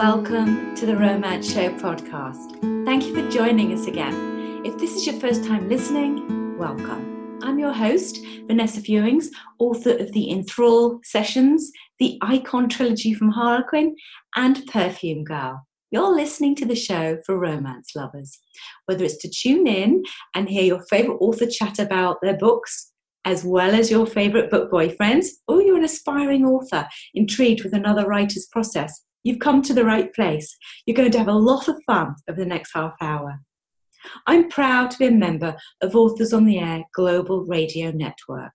Welcome to the Romance Show podcast. Thank you for joining us again. If this is your first time listening, welcome. I'm your host, Vanessa Fewings, author of the Enthrall Sessions, the Icon trilogy from Harlequin, and Perfume Girl. You're listening to the show for romance lovers. Whether it's to tune in and hear your favourite author chat about their books, as well as your favourite book boyfriends, or you're an aspiring author intrigued with another writer's process, You've come to the right place. You're going to have a lot of fun over the next half hour. I'm proud to be a member of Authors on the Air Global Radio Network.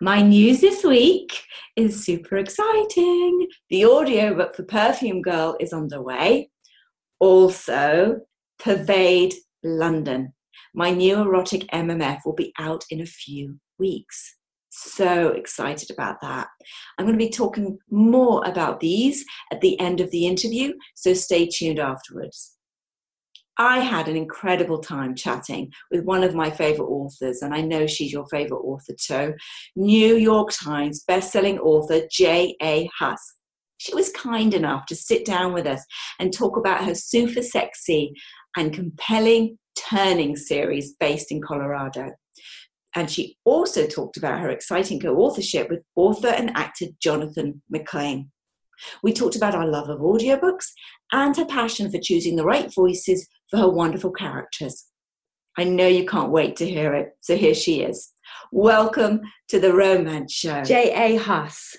My news this week is super exciting. The audiobook for Perfume Girl is underway. Also, Pervade London. My new erotic MMF will be out in a few weeks. So excited about that. I'm going to be talking more about these at the end of the interview, so stay tuned afterwards. I had an incredible time chatting with one of my favorite authors, and I know she's your favorite author too New York Times bestselling author J.A. Huss. She was kind enough to sit down with us and talk about her super sexy and compelling turning series based in Colorado. And she also talked about her exciting co authorship with author and actor Jonathan McClain. We talked about our love of audiobooks and her passion for choosing the right voices for her wonderful characters. I know you can't wait to hear it, so here she is. Welcome to the Romance Show, J.A. Huss.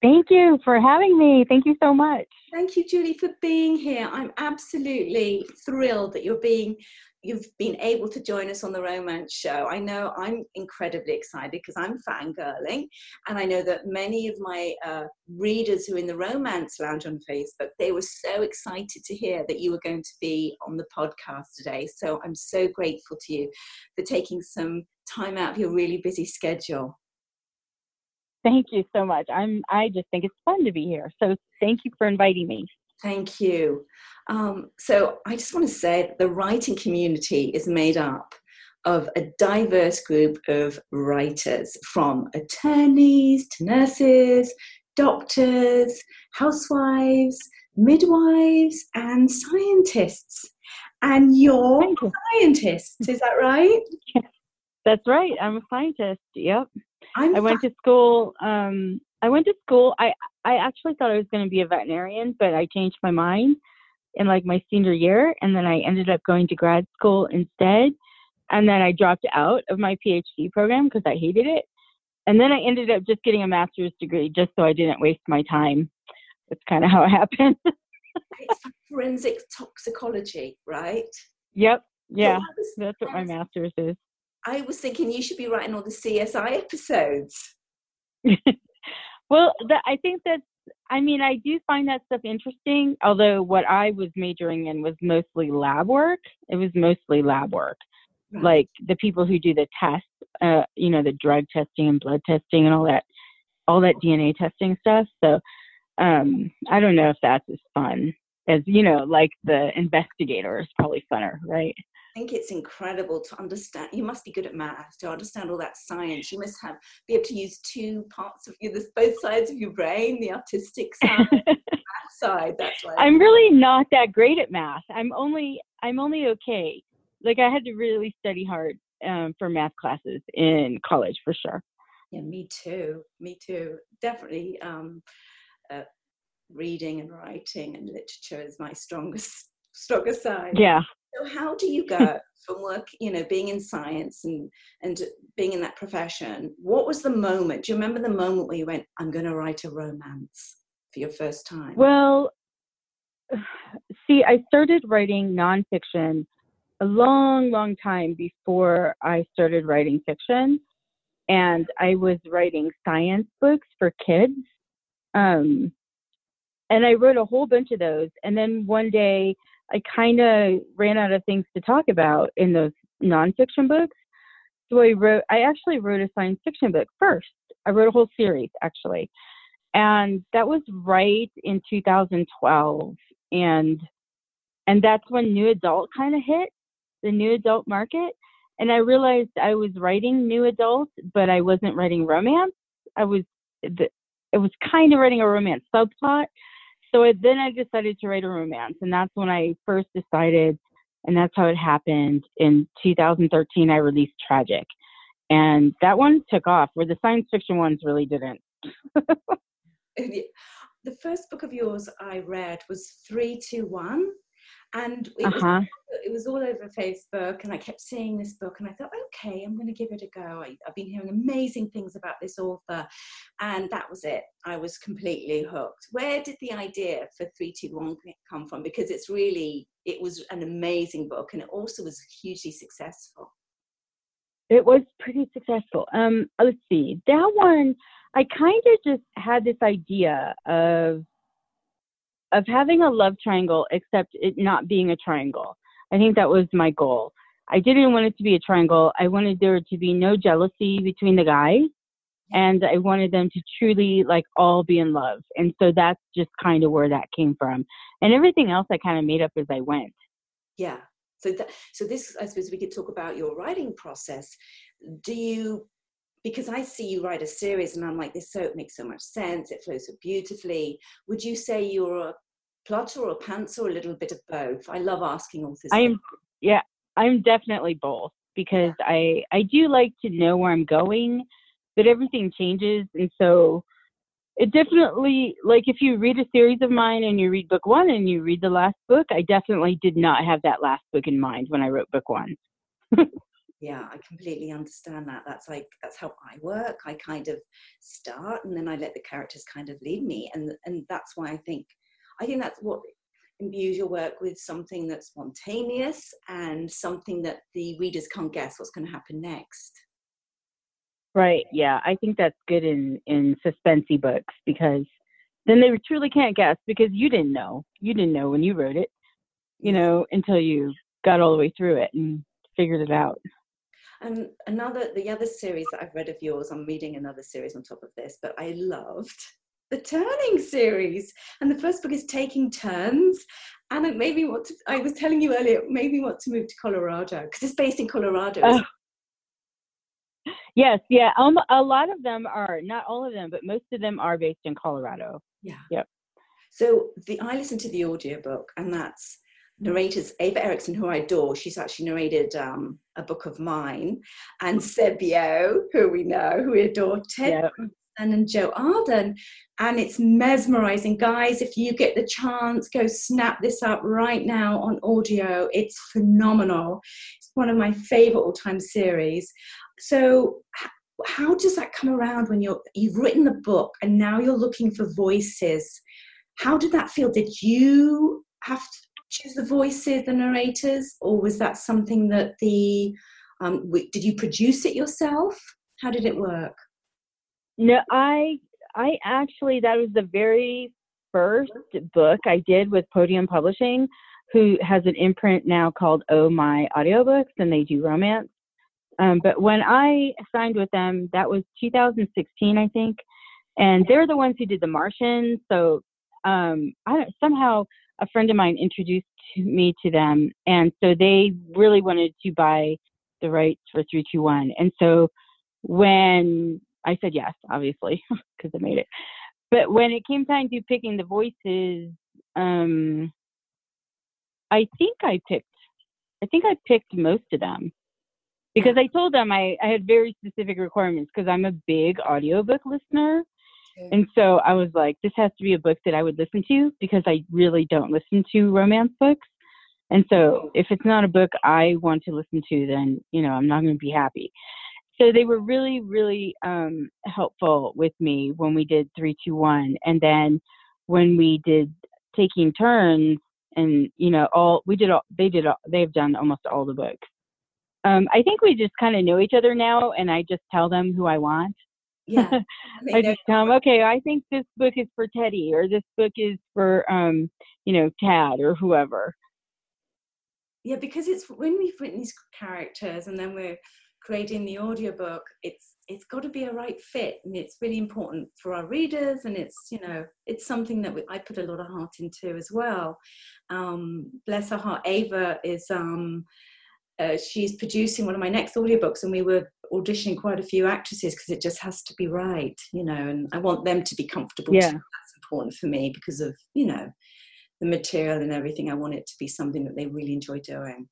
Thank you for having me. Thank you so much. Thank you, Julie, for being here. I'm absolutely thrilled that you're being you've been able to join us on the romance show. I know I'm incredibly excited because I'm fangirling, and I know that many of my uh, readers who are in the romance lounge on Facebook, they were so excited to hear that you were going to be on the podcast today. So I'm so grateful to you for taking some time out of your really busy schedule. Thank you so much. I'm I just think it's fun to be here. So thank you for inviting me. Thank you. Um, so I just want to say the writing community is made up of a diverse group of writers from attorneys to nurses, doctors, housewives, midwives, and scientists. And you're a scientist, is that right? That's right. I'm a scientist. Yep. I'm i went to school. Um, I went to school. I I actually thought I was going to be a veterinarian, but I changed my mind in like my senior year, and then I ended up going to grad school instead. And then I dropped out of my PhD program because I hated it. And then I ended up just getting a master's degree just so I didn't waste my time. That's kind of how it happened. it's forensic toxicology, right? Yep. Yeah. So was, that's what my master's is. I was thinking you should be writing all the CSI episodes. well, the, I think that I mean, I do find that stuff interesting, although what I was majoring in was mostly lab work. It was mostly lab work. Right. Like the people who do the tests, uh, you know, the drug testing and blood testing and all that, all that DNA testing stuff. So um, I don't know if that's as fun as, you know, like the investigator is probably funner, right? Think it's incredible to understand. You must be good at math to understand all that science. You must have be able to use two parts of you, both sides of your brain, the artistic side, math side. That's why I'm really not that great at math. I'm only I'm only okay. Like I had to really study hard um, for math classes in college for sure. Yeah, me too. Me too. Definitely. Um, uh, reading and writing and literature is my strongest stronger side. Yeah, so how do you go from work, you know, being in science and and being in that profession? What was the moment? Do you remember the moment where you went, "I'm going to write a romance" for your first time? Well, see, I started writing nonfiction a long, long time before I started writing fiction, and I was writing science books for kids. Um, and I wrote a whole bunch of those. And then one day I kind of ran out of things to talk about in those nonfiction books. So I wrote, I actually wrote a science fiction book first. I wrote a whole series actually. And that was right in 2012. And, and that's when new adult kind of hit the new adult market. And I realized I was writing new adult, but I wasn't writing romance. I was, it was kind of writing a romance subplot. So I, then I decided to write a romance, and that's when I first decided, and that's how it happened. In 2013, I released Tragic, and that one took off. Where the science fiction ones really didn't. the first book of yours I read was Three Two One, and it, uh-huh. was, it was all over Facebook, and I kept seeing this book, and I thought, okay, I'm going to give it a go. I, have been hearing amazing things about this author, and that was it. I was completely hooked. Where did the idea for 321 come from? Because it's really, it was an amazing book, and it also was hugely successful. It was pretty successful. Um, let's see, that one, I kind of just had this idea of of having a love triangle, except it not being a triangle. I think that was my goal. I didn't want it to be a triangle. I wanted there to be no jealousy between the guys, and I wanted them to truly like all be in love. And so that's just kind of where that came from. And everything else I kind of made up as I went. Yeah. So that, so this I suppose we could talk about your writing process. Do you because I see you write a series and I'm like, this so it makes so much sense, it flows so beautifully. Would you say you're a plotter or a pantser or a little bit of both? I love asking all this. I'm yeah, I'm definitely both because yeah. I I do like to know where I'm going, but everything changes and so it definitely like if you read a series of mine and you read book one and you read the last book, I definitely did not have that last book in mind when I wrote book one. yeah i completely understand that. That's like that's how i work. I kind of start and then i let the characters kind of lead me and and that's why i think i think that's what imbues your work with something that's spontaneous and something that the readers can't guess what's going to happen next. Right yeah i think that's good in in suspensey books because then they truly can't guess because you didn't know. You didn't know when you wrote it you know until you got all the way through it and figured it out and another, the other series that I've read of yours, I'm reading another series on top of this, but I loved the Turning series. And the first book is Taking Turns. And it made me want to, I was telling you earlier, it made me want to move to Colorado because it's based in Colorado. Yes, yeah. Um, a lot of them are, not all of them, but most of them are based in Colorado. Yeah. Yep. So the I listened to the audiobook and that's narrators, Ava Erickson, who I adore, she's actually narrated um, a book of mine, and Sebio, who we know, who we adore, Ted yep. and Joe Arden. And it's mesmerizing. Guys, if you get the chance, go snap this up right now on audio. It's phenomenal. It's one of my favorite all time series. So, how does that come around when you're you've written the book and now you're looking for voices how did that feel did you have to, choose the voices, the narrators, or was that something that the um, did you produce it yourself? How did it work? No, I I actually that was the very first book I did with Podium Publishing, who has an imprint now called Oh My Audiobooks, and they do romance. Um, but when I signed with them, that was 2016, I think, and they're the ones who did The Martian. So um, I don't somehow a friend of mine introduced me to them, and so they really wanted to buy the rights for 321. And so when I said yes, obviously, because I made it. But when it came time to picking the voices, um, I think I picked, I think I picked most of them because I told them I, I had very specific requirements because I'm a big audiobook listener. And so I was like, this has to be a book that I would listen to because I really don't listen to romance books. And so if it's not a book I want to listen to, then, you know, I'm not going to be happy. So they were really, really um, helpful with me when we did 321. And then when we did taking turns and, you know, all, we did all, they did all, they've done almost all the books. Um, I think we just kind of know each other now and I just tell them who I want yeah. I just tell them okay i think this book is for teddy or this book is for um you know tad or whoever. Yeah because it's when we've written these characters and then we're creating the audiobook it's it's got to be a right fit and it's really important for our readers and it's you know it's something that we, i put a lot of heart into as well. Um bless her heart ava is um uh, she's producing one of my next audiobooks, and we were auditioning quite a few actresses because it just has to be right, you know, and I want them to be comfortable. Yeah. Too. That's important for me because of, you know, the material and everything. I want it to be something that they really enjoy doing.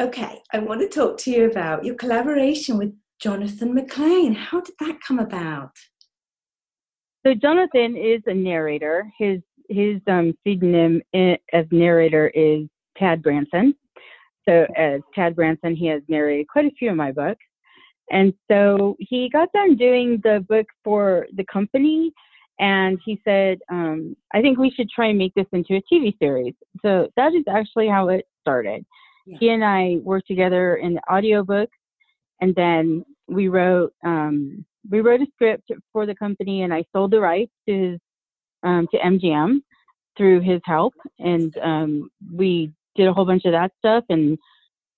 Okay, I want to talk to you about your collaboration with Jonathan McClain. How did that come about? So Jonathan is a narrator. His his um, pseudonym as narrator is Tad Branson. So as Tad Branson, he has narrated quite a few of my books. And so he got done doing the book for the company, and he said, um, "I think we should try and make this into a TV series." So that is actually how it started. Yeah. He and I worked together in the audiobook, and then we wrote um, we wrote a script for the company, and I sold the rights to um, to MGM through his help, and um, we did a whole bunch of that stuff, and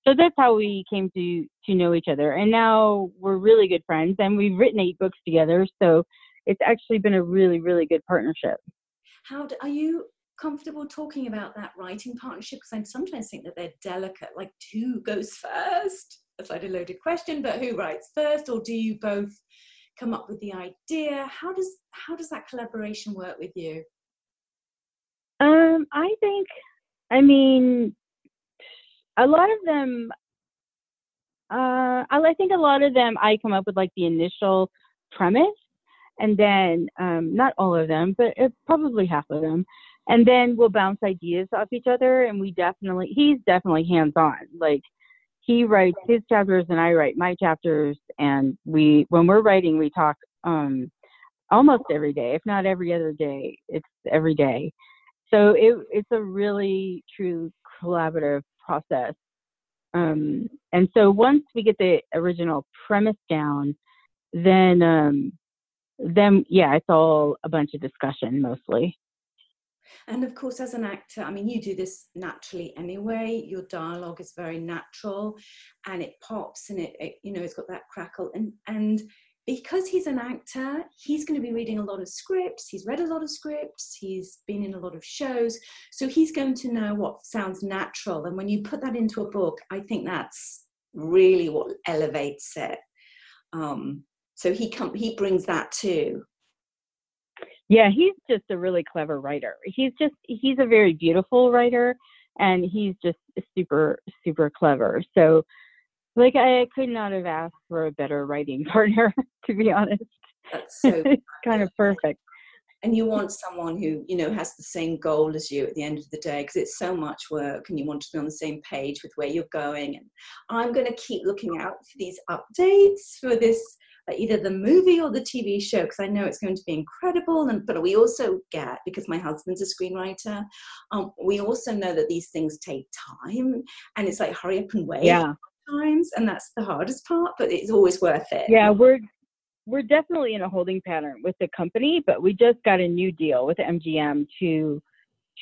so that's how we came to to know each other. And now we're really good friends, and we've written eight books together. So it's actually been a really really good partnership. How do, are you comfortable talking about that writing partnership? Because I sometimes think that they're delicate. Like, who goes first? That's like a loaded question, but who writes first, or do you both come up with the idea? How does how does that collaboration work with you? Um, I think, I mean, a lot of them. Uh, I think a lot of them I come up with like the initial premise, and then um, not all of them, but uh, probably half of them, and then we'll bounce ideas off each other. And we definitely, he's definitely hands on. Like he writes his chapters and I write my chapters and we when we're writing we talk um almost every day, if not every other day. It's every day. So it it's a really true collaborative process. Um and so once we get the original premise down, then um then yeah, it's all a bunch of discussion mostly. And of course, as an actor, I mean, you do this naturally anyway. Your dialogue is very natural, and it pops, and it, it you know, it's got that crackle. And and because he's an actor, he's going to be reading a lot of scripts. He's read a lot of scripts. He's been in a lot of shows, so he's going to know what sounds natural. And when you put that into a book, I think that's really what elevates it. Um, so he com- he brings that too yeah, he's just a really clever writer. He's just he's a very beautiful writer and he's just super super clever. So like I could not have asked for a better writing partner to be honest. That's so kind of perfect. And you want someone who, you know, has the same goal as you at the end of the day because it's so much work and you want to be on the same page with where you're going. And I'm going to keep looking out for these updates for this either the movie or the TV show because I know it's going to be incredible. And but we also get because my husband's a screenwriter, um, we also know that these things take time, and it's like hurry up and wait. Yeah. Times, and that's the hardest part, but it's always worth it. Yeah, we're we're definitely in a holding pattern with the company, but we just got a new deal with MGM to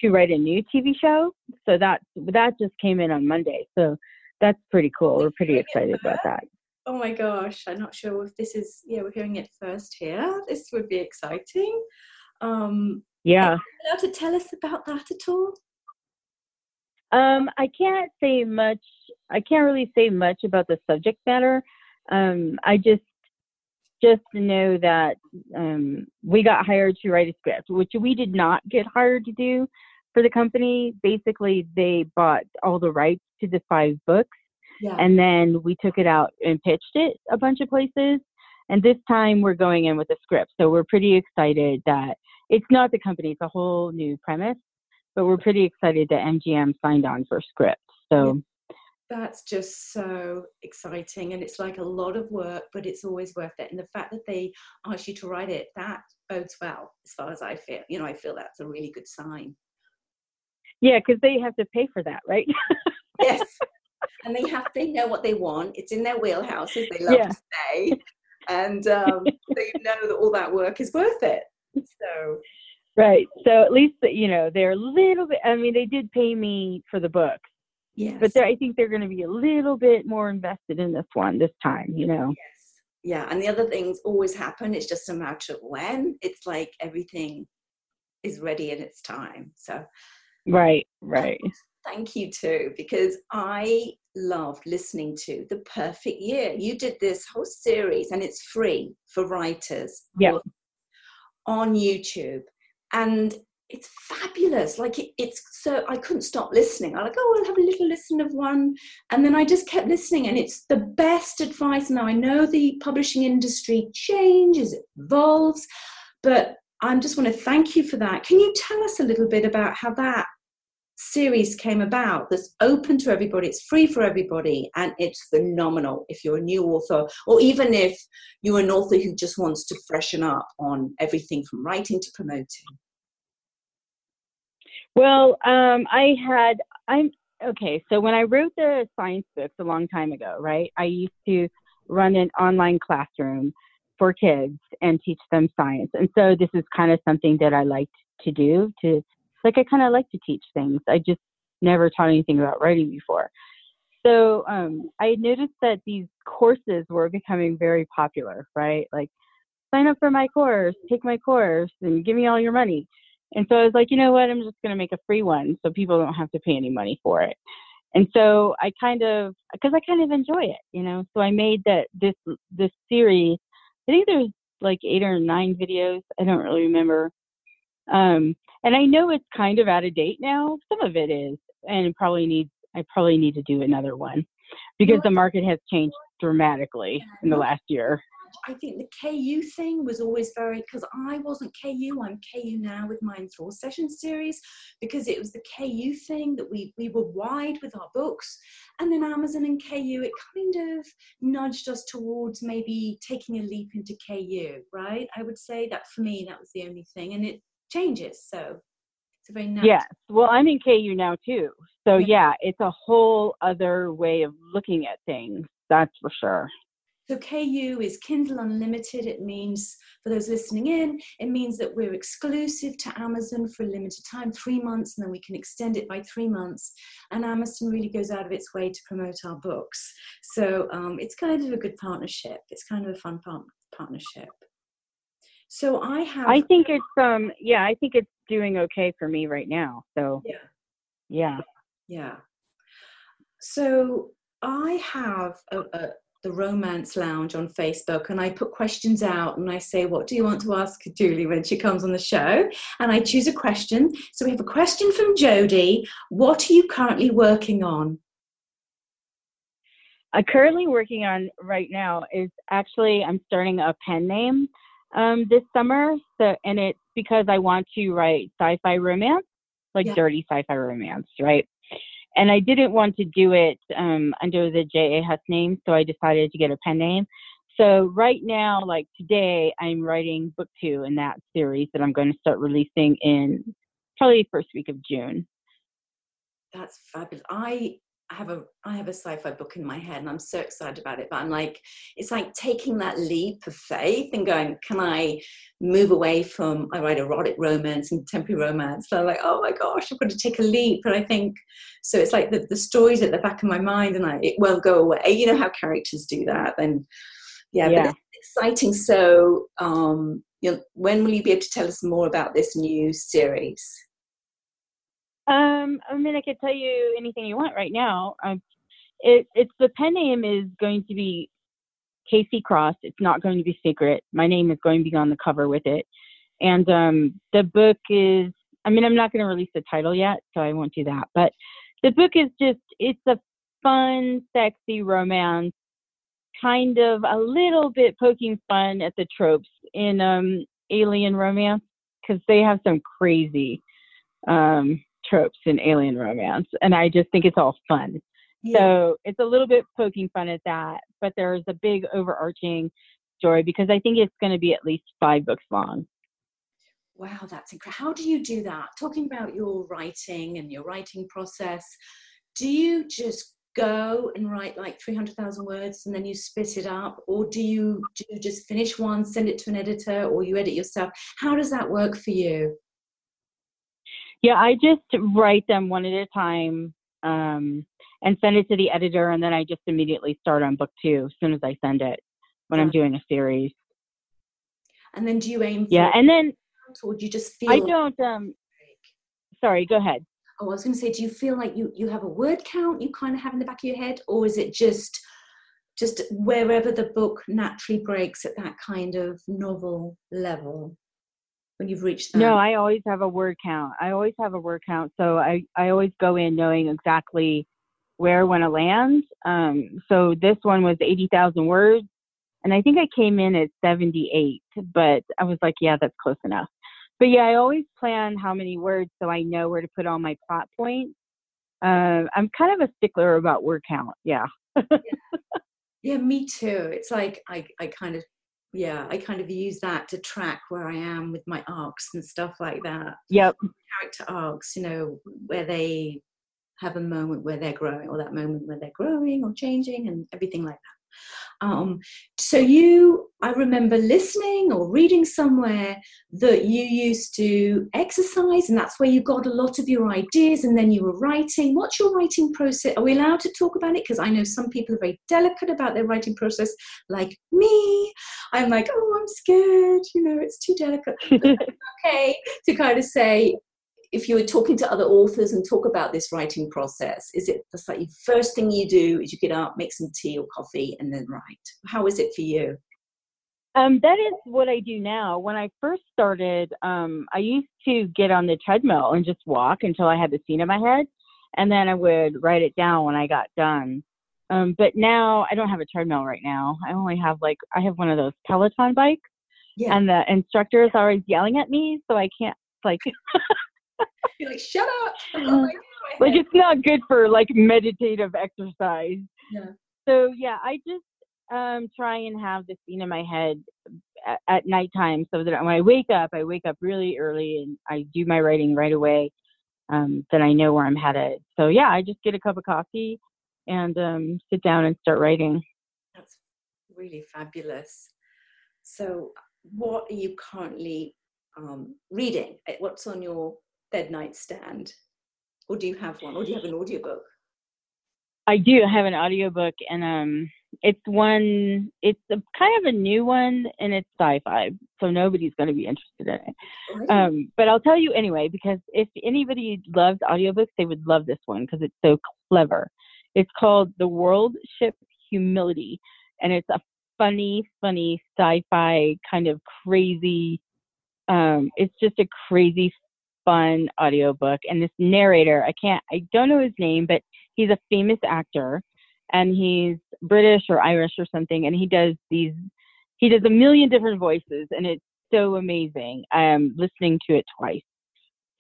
to write a new TV show. So that that just came in on Monday. So that's pretty cool. We're pretty excited about that oh my gosh, I'm not sure if this is, yeah, we're hearing it first here. This would be exciting. Um, yeah. Are to tell us about that at all? Um, I can't say much. I can't really say much about the subject matter. Um, I just just know that um, we got hired to write a script, which we did not get hired to do for the company. Basically, they bought all the rights to the five books, yeah. And then we took it out and pitched it a bunch of places. And this time we're going in with a script. So we're pretty excited that it's not the company, it's a whole new premise. But we're pretty excited that MGM signed on for script. So that's just so exciting. And it's like a lot of work, but it's always worth it. And the fact that they asked you to write it, that bodes well as far as I feel. You know, I feel that's a really good sign. Yeah, because they have to pay for that, right? yes and they have they know what they want. It's in their wheelhouses. They love yeah. to stay, and um, they know that all that work is worth it. So. Right. So at least you know they're a little bit. I mean, they did pay me for the book. Yes. But I think they're going to be a little bit more invested in this one this time. You know. Yes. Yeah, and the other things always happen. It's just a matter of when. It's like everything is ready in its time. So. Right. Right. Thank you too, because I loved listening to The Perfect Year. You did this whole series and it's free for writers yeah. on YouTube. And it's fabulous. Like it, it's so I couldn't stop listening. I like, oh, I'll have a little listen of one, and then I just kept listening, and it's the best advice. Now I know the publishing industry changes, it evolves, but I just want to thank you for that. Can you tell us a little bit about how that series came about that's open to everybody it's free for everybody and it's phenomenal if you're a new author or even if you're an author who just wants to freshen up on everything from writing to promoting. Well um, i had i'm okay so when i wrote the science books a long time ago right i used to run an online classroom for kids and teach them science and so this is kind of something that i liked to do to like I kind of like to teach things. I just never taught anything about writing before. So um, I noticed that these courses were becoming very popular, right? Like, sign up for my course, take my course, and give me all your money. And so I was like, you know what? I'm just going to make a free one so people don't have to pay any money for it. And so I kind of, because I kind of enjoy it, you know. So I made that this this series. I think there's like eight or nine videos. I don't really remember. Um, and I know it's kind of out of date now. Some of it is, and probably needs. I probably need to do another one because the market has changed dramatically in the last year. I think the KU thing was always very because I wasn't KU. I'm KU now with my Enthrall Session series because it was the KU thing that we we were wide with our books, and then Amazon and KU it kind of nudged us towards maybe taking a leap into KU. Right? I would say that for me that was the only thing, and it changes. So it's a very nice. Yes. Well, I'm in KU now too. So yeah. yeah, it's a whole other way of looking at things. That's for sure. So KU is Kindle Unlimited. It means, for those listening in, it means that we're exclusive to Amazon for a limited time, three months, and then we can extend it by three months. And Amazon really goes out of its way to promote our books. So um, it's kind of a good partnership. It's kind of a fun par- partnership. So I have. I think it's um yeah I think it's doing okay for me right now. So yeah, yeah, yeah. So I have a, a, the Romance Lounge on Facebook, and I put questions out, and I say, "What do you want to ask Julie when she comes on the show?" And I choose a question. So we have a question from Jody. What are you currently working on? I'm currently working on right now is actually I'm starting a pen name um, this summer. So, and it's because I want to write sci-fi romance, like yeah. dirty sci-fi romance, right? And I didn't want to do it um, under the J.A. Huss name, so I decided to get a pen name. So right now, like today, I'm writing book two in that series that I'm going to start releasing in probably first week of June. That's fabulous. I I have a I have a sci-fi book in my head and I'm so excited about it. But I'm like, it's like taking that leap of faith and going, can I move away from I write erotic romance and contemporary romance? So I'm like, oh my gosh, I've got to take a leap. And I think so it's like the, the stories at the back of my mind and I it won't go away. You know how characters do that. Then yeah, yeah. but it's exciting. So um you know, when will you be able to tell us more about this new series? Um, I mean, I could tell you anything you want right now. Um, it, it's the pen name is going to be Casey Cross. It's not going to be secret. My name is going to be on the cover with it. And um, the book is, I mean, I'm not going to release the title yet, so I won't do that. But the book is just, it's a fun, sexy romance, kind of a little bit poking fun at the tropes in um, alien romance because they have some crazy um, tropes in alien romance, and I just think it's all fun. Yeah. So it's a little bit poking fun at that, but there's a big overarching story because I think it's going to be at least five books long. Wow, that's incredible. How do you do that? Talking about your writing and your writing process, do you just go and write like 300,000 words and then you spit it up? Or do you, do you just finish one, send it to an editor, or you edit yourself? How does that work for you? Yeah, I just write them one at a time um, and send it to the editor, and then I just immediately start on book two as soon as I send it when. I'm doing a series. And then do you aim? yeah, and then or do you just feel? I don't. Um, sorry, go ahead. Oh, I was going to say, do you feel like you you have a word count you kind of have in the back of your head, or is it just just wherever the book naturally breaks at that kind of novel level when you've reached that? No, I always have a word count. I always have a word count, so I I always go in knowing exactly where I want to land. Um, so this one was eighty thousand words, and I think I came in at seventy eight, but I was like, yeah, that's close enough but yeah, I always plan how many words so I know where to put all my plot points. Uh, I'm kind of a stickler about word count. Yeah. yeah. yeah. me too. It's like I, I kind of, yeah, I kind of use that to track where I am with my arcs and stuff like that. Yep. Character arcs, you know, where they have a moment where they're growing or that moment where they're growing or changing and everything like that. Um, so you, I remember listening or reading somewhere that you used to exercise, and that's where you got a lot of your ideas, and then you were writing. What's your writing process? Are we allowed to talk about it? Because I know some people are very delicate about their writing process, like me. I'm like, oh, I'm scared. You know, it's too delicate. okay, to kind of say, if you were talking to other authors and talk about this writing process, is it the like first thing you do is you get up, make some tea or coffee, and then write? How is it for you? Um, that is what I do now. When I first started, um, I used to get on the treadmill and just walk until I had the scene in my head, and then I would write it down when I got done. Um, but now I don't have a treadmill right now. I only have like I have one of those Peloton bikes, yeah. and the instructor is always yelling at me, so I can't like You're like, shut up. Oh like it's not good for like meditative exercise. Yeah. So yeah, I just um try and have the scene in my head at, at nighttime so that when I wake up, I wake up really early and I do my writing right away. Um, then I know where I'm headed. So yeah, I just get a cup of coffee and um, sit down and start writing. That's really fabulous. So, what are you currently um, reading? What's on your bed nightstand? Or do you have one? Or do you have an audiobook? I do have an audiobook and um it's one it's a kind of a new one and it's sci-fi so nobody's going to be interested in it um, but i'll tell you anyway because if anybody loves audiobooks they would love this one because it's so clever it's called the world ship humility and it's a funny funny sci-fi kind of crazy um, it's just a crazy fun audiobook and this narrator i can't i don't know his name but he's a famous actor and he's british or irish or something and he does these he does a million different voices and it's so amazing. I'm listening to it twice.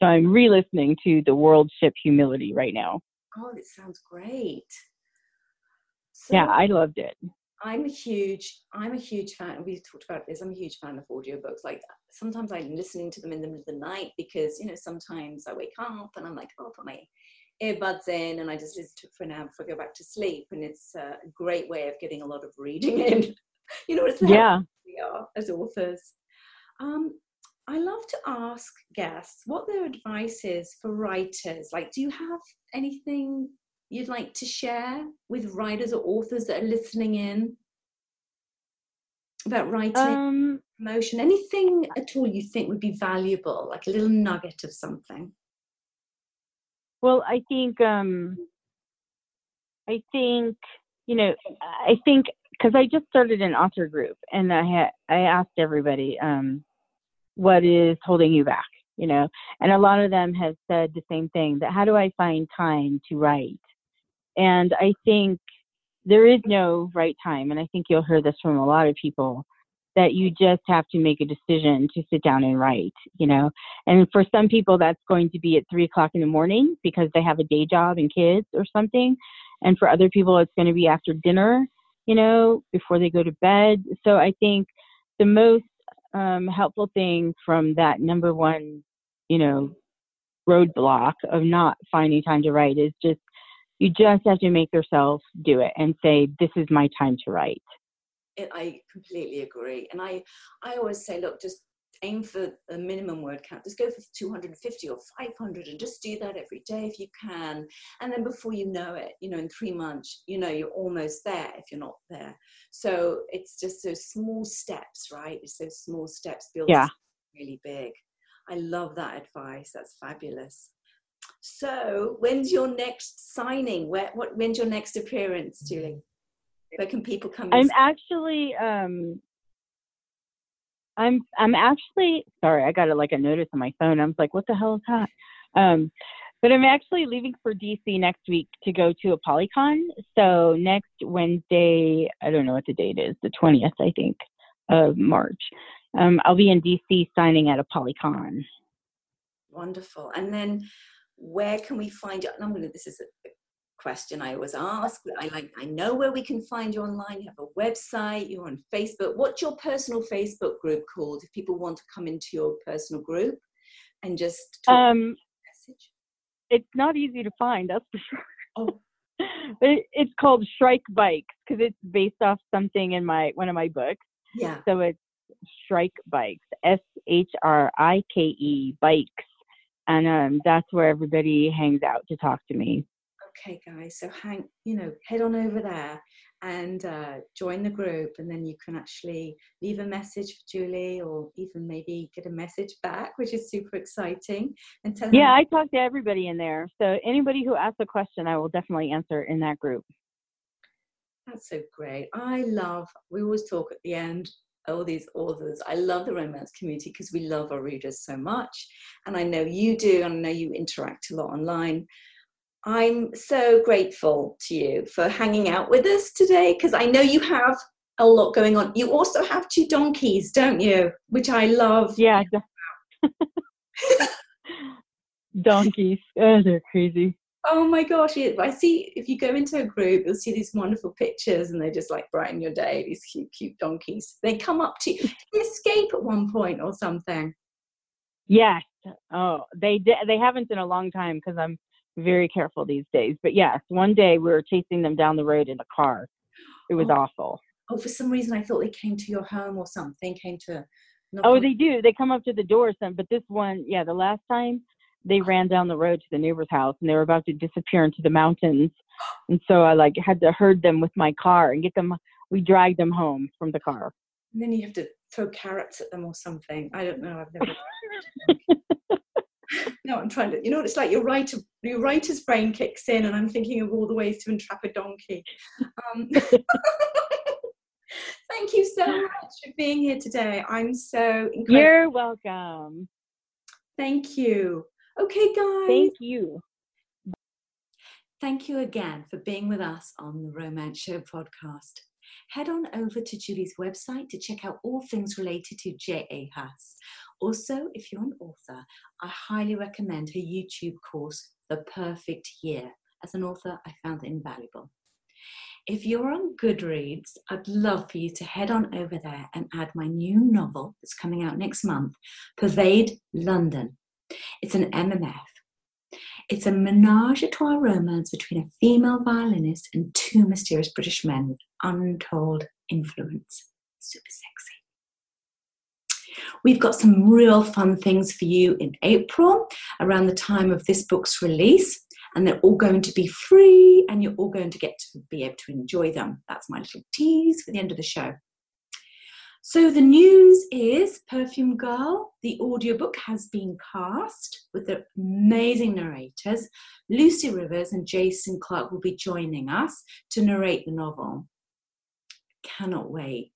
So i'm re-listening to the world ship humility right now. Oh it sounds great. So, yeah i loved it I'm a huge, I'm a huge fan. We've talked about this. I'm a huge fan of audiobooks. Like sometimes I'm listening to them in the middle of the night because you know sometimes I wake up and I'm like, oh, I'll put my earbuds in and I just listen to it for now before I go back to sleep. And it's a great way of getting a lot of reading in. you know, it's like yeah, we are as authors. Um, I love to ask guests what their advice is for writers. Like, do you have anything you'd like to share with writers or authors that are listening in about writing, um, promotion, anything at all you think would be valuable, like a little nugget of something? Well, I think, um, I think, you know, I think because I just started an author group and I had I asked everybody, um, what is holding you back, you know, and a lot of them have said the same thing that how do I find time to write? And I think there is no right time. And I think you'll hear this from a lot of people that you just have to make a decision to sit down and write, you know. And for some people, that's going to be at three o'clock in the morning because they have a day job and kids or something. And for other people, it's going to be after dinner, you know, before they go to bed. So I think the most um, helpful thing from that number one, you know, roadblock of not finding time to write is just you just have to make yourself do it and say, this is my time to write. I completely agree. And I, I always say, look, just aim for a minimum word count. Just go for 250 or 500 and just do that every day if you can. And then before you know it, you know, in three months, you know, you're almost there if you're not there. So it's just those small steps, right? It's those small steps build yeah. really big. I love that advice. That's fabulous. So, when's your next signing? Where, what, when's your next appearance, Julie? Where can people come? I'm actually, um, I'm, I'm actually sorry. I got a, like a notice on my phone. I was like, what the hell is that? Um, but I'm actually leaving for DC next week to go to ApollyCon. So next Wednesday, I don't know what the date is, the 20th, I think, of March. Um, I'll be in DC signing at ApollyCon. Wonderful. And then where can we find you? I'm going to, this is a question I always ask. I like, I know where we can find you online. You have a website, you're on Facebook. What's your personal Facebook group called if people want to come into your personal group and just um, message? It's not easy to find, that's for sure. Oh. but it, it's called Shrike Bikes because it's based off something in my one of my books. Yeah. So it's Shrike Bikes, S H R I K E Bikes and um, that's where everybody hangs out to talk to me. Okay, guys. So hang, you know, head on over there and uh, join the group, and then you can actually leave a message for Julie, or even maybe get a message back, which is super exciting. And tell yeah, I talk to everybody in there. So anybody who asks a question, I will definitely answer in that group. That's so great. I love. We always talk at the end all these authors. I love the romance community because we love our readers so much. And I know you do, and I know you interact a lot online. I'm so grateful to you for hanging out with us today because I know you have a lot going on. You also have two donkeys, don't you? Which I love. Yeah. donkeys. Oh, they're crazy oh my gosh i see if you go into a group you'll see these wonderful pictures and they just like brighten your day these cute cute donkeys. They come up to you. They escape at one point or something. Yes. Oh they did they haven't in a long time because i'm very careful these days but yes one day we were chasing them down the road in a car. It was oh. awful. Oh for some reason i thought they came to your home or something came to oh they do. They come up to the door some but this one yeah the last time they ran down the road to the neighbor's house and they were about to disappear into the mountains. And so I like had to herd them with my car and get them we dragged them home from the car. And then you have to throw carrots at them or something. I don't know. I've never No, I'm trying to you know what it's like your writer your writer's brain kicks in and I'm thinking of all the ways to entrap a donkey. Um, thank you so much for being here today. I'm so incredible. You're welcome. Thank you. Okay, guys. Thank you. Thank you again for being with us on the Romance Show podcast. Head on over to Julie's website to check out all things related to J.A. Huss. Also, if you're an author, I highly recommend her YouTube course, The Perfect Year. As an author, I found it invaluable. If you're on Goodreads, I'd love for you to head on over there and add my new novel that's coming out next month, Pervade London. It's an MMF. It's a menage a trois romance between a female violinist and two mysterious British men with untold influence. Super sexy. We've got some real fun things for you in April around the time of this book's release, and they're all going to be free, and you're all going to get to be able to enjoy them. That's my little tease for the end of the show. So the news is Perfume Girl, the audiobook has been cast with the amazing narrators. Lucy Rivers and Jason Clark will be joining us to narrate the novel. Cannot wait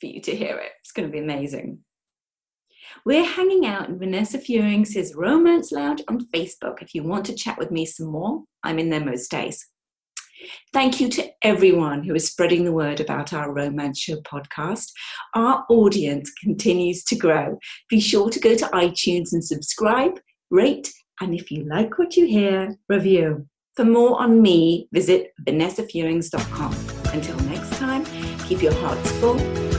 for you to hear it. It's going to be amazing. We're hanging out in Vanessa Fewings' Romance Lounge on Facebook. If you want to chat with me some more, I'm in there most days. Thank you to everyone who is spreading the word about our Romance Show podcast. Our audience continues to grow. Be sure to go to iTunes and subscribe, rate, and if you like what you hear, review. For more on me, visit vanessafewings.com. Until next time, keep your hearts full